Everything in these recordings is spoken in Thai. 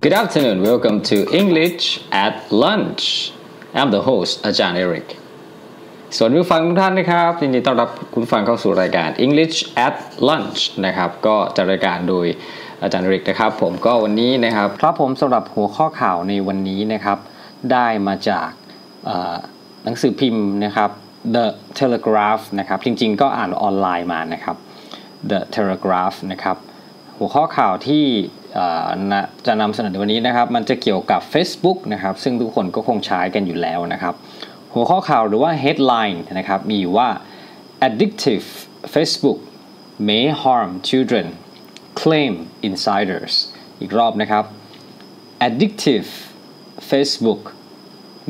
Good afternoon. Welcome to English at Lunch. I'm the host อาจารย์เอริกสวัสดีผู้ฟังทุกท่านนะครับยินดีต้อนรับคุณฟังเข้าสู่รายการ English at Lunch นะครับก็จะรายการโดยอาจารย์เอริกนะครับ ผมก็วันนี้นะครับครับผมสำหรับหัวข้อข่าวในวันนี้นะครับ ได้มาจากหนังสือพิมพ์นะครับ The Telegraph นะครับ จริงๆ ก็อ่านออนไลน์มานะครับ The Telegraph นะครับ หัวข้อข่าวที่ จะนำเสนอในวันนี้นะครับ มันจะเกี่ยวกับ Facebook นะครับ ซึ่งทุกคนก็คงใช้กันอยู่แล้วนะครับ หัวข้อข่าวหรือว่า headline นะครับ มีว่า addictive Facebook may harm children claim insiders อีกรอบนะครับ addictive Facebook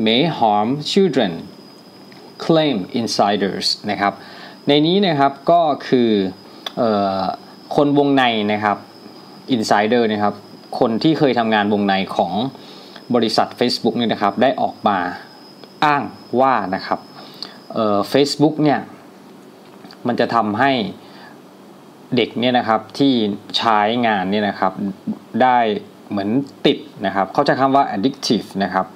may harm children claim insiders นะครับ ในนี้นะครับก็คืออคนวงในนะครับ insider นะครับ คนที่เคยทำงานวงในของบริษัท Facebook นี่นะครับ ได้ออกมาอ้างว่านะครับเฟซบุ๊กเนี่ยมันจะทำให้เด็กเนี่ยนะครับที่ใช้งานเนี่ยนะครับได้เหมือนติดนะครับ เขาจะคำว่า addictive นะครับ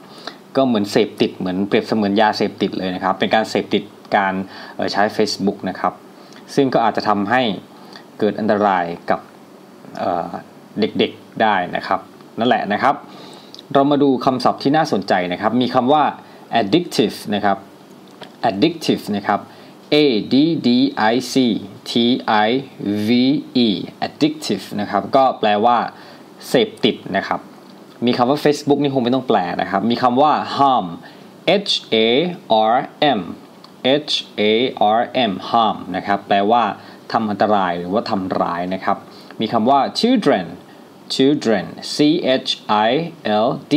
ก็เหมือนเสพติดเหมือนเปรียบเสมือนยาเสพติดเลยนะครับ เป็นการเสพติดการใช้ Facebook นะครับ ซึ่งก็อาจจะทำให้เกิดอันตรายกับ เด็กๆได้นะครับ นั่นแหละนะครับ เรามาดูคำศัพท์ที่น่าสนใจนะครับ มีคำว่า addictive นะครับ addictive นะครับ a d d i c t i v e addictive นะครับ ก็แปลว่า เสพติดนะครับ มีคำว่า Facebook นี่คงไม่ต้องแปลนะครับ มีคำว่า harm h a r m h a r m harm นะครับ แปลว่าทำอันตรายหรือว่าทำร้ายนะครับ มีคำว่า children children c h i l d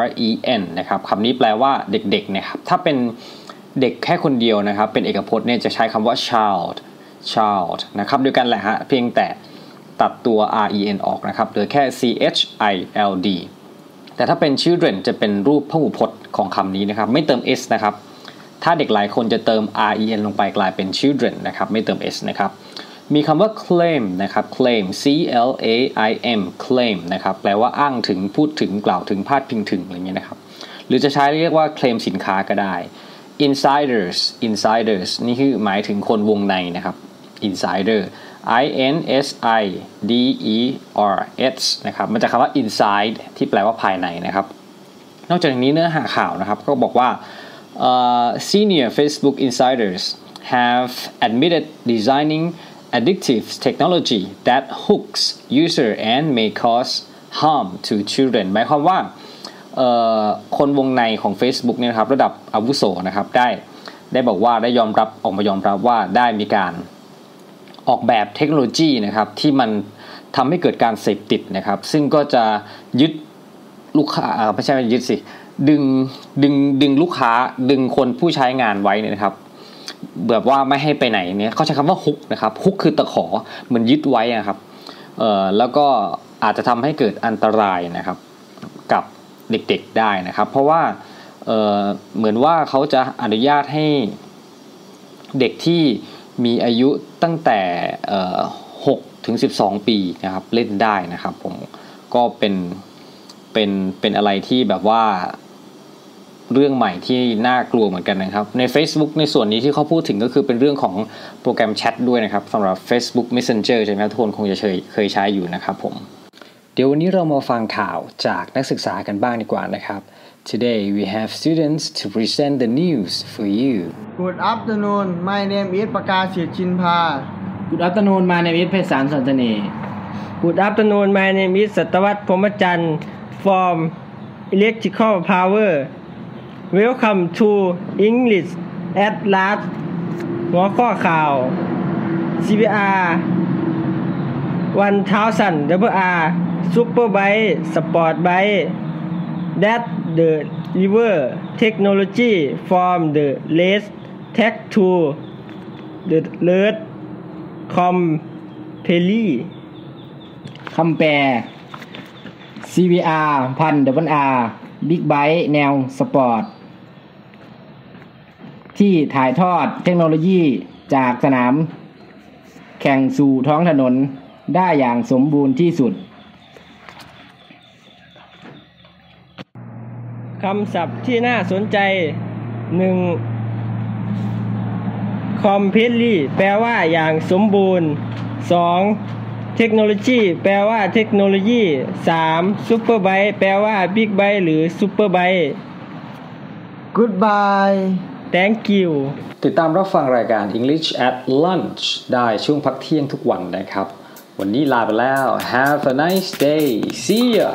r e n นะครับคำนี้แปลว่าเด็กๆนะครับถ้าเป็นเด็กแค่คนเดียวนะครับ เป็นเอกพจน์เนี่ยจะใช้คำว่า child child นะครับเดียวกันแหละฮะเพียงแต่ตัดตัว r e n ออกนะครับเหลือแค่ c h i l d แต่ถ้าเป็น children จะเป็นรูปพหูพจน์ของคำนี้นะครับ ไม่เติม s นะครับ ถ้าเด็กหลายคนจะเติม r e n ลงไปกลายเป็น children นะครับ ไม่เติม s นะครับ มีคำว่า claim นะครับ claim c l a i m claim นะครับแปลว่าอ้างถึงพูดถึงกล่าวถึงพาดพิงถึงอะไรเงี้ยนะครับ หรือจะใช้เรียกว่า claim สินค้าก็ได้ insiders insiders นี่คือหมายถึงคนวงในนะครับ insider i n s i d e r s นะครับมันจะคำว่า inside ที่แปลว่าภายในนะครับ นอกจากนี้เนื้อหาข่าวนะครับ ก็บอกว่า uh, senior Facebook insiders have admitted designing addictive technology that hooks user and may cause harm to children หมายความว่าคนวงในของ Facebook เนี่ยครับระดับอาวุโสนะครับได้ได้บอกว่าได้ยอมรับออกมายอมรับว่าได้มีการออกแบบเทคโนโลยีนะครับที่มันทำให้เกิดการเสพติดนะครับ ซึ่งก็จะยึดลูกค้าไม่ใช่ยึดสิดึงดึงดึงลูกค้าดึงคนผู้ใช้งานไว้นะครับ แบบว่าไม่ให้ไปไหนเนี่ยเขาใช้คำว่าฮุกนะครับฮุกคือตะขอเหมือนยึดไว้นะครับเอ่อแล้วก็อาจจะทำให้เกิดอันตรายนะครับกับเด็กๆได้นะครับ เพราะว่าเอ่อเหมือนว่าเขาจะอนุญาตให้เด็กที่มีอายุตั้งแต่หกถึงสิบสองปีนะครับเล่นได้นะครับผมก็เป็นเป็นเป็นอะไรที่แบบว่า เรื่องใหม่ที่น่ากลัวเหมือนกันนะครับ ใน Facebook ในส่วนนี้ที่เขาพูดถึงก็คือเป็นเรื่องของโปรแกรมแชทด้วยนะครับสำหรับ Facebook Messenger ใช่ไหมทุกคนคงจะเคยเคยใช้อยู่นะครับผม เดี๋ยววันนี้เรามาฟังข่าวจากนักศึกษากันบ้างดีกว่านะครับ Today we have students to present the news for you Good afternoon my name is ประกาศเสียชินพา Good afternoon my name is เพชรสารสันตเน Good afternoon my name is สัตวัตพรมจันทร์ from electrical power Welcome to English at last หัวข้อข่าว CBR 1000 WR Superbike Sport Bike that the river technology from the race tech to the earth company คำแปล CVR พัน WR Big Bike แนวสปอร์ต ที่ถ่ายทอดเทคโนโลยีจากสนาม แข่งสู่ท้องถนนได้อย่างสมบูรณ์ที่สุดคำศัพท์ที่น่าสนใจ 1. completely แปลว่าอย่างสมบูรณ์ 2. เทคโนโลยีแปลว่าเทคโนโลยี 3. super byte แปลว่า big byte หรือ super byte Goodbye thank you ติดตามรับฟังรายการ English at Lunch ได้ช่วงพักเที่ยงทุกวันนะครับ วันนี้ลาไปแล้ว Have a nice day see ya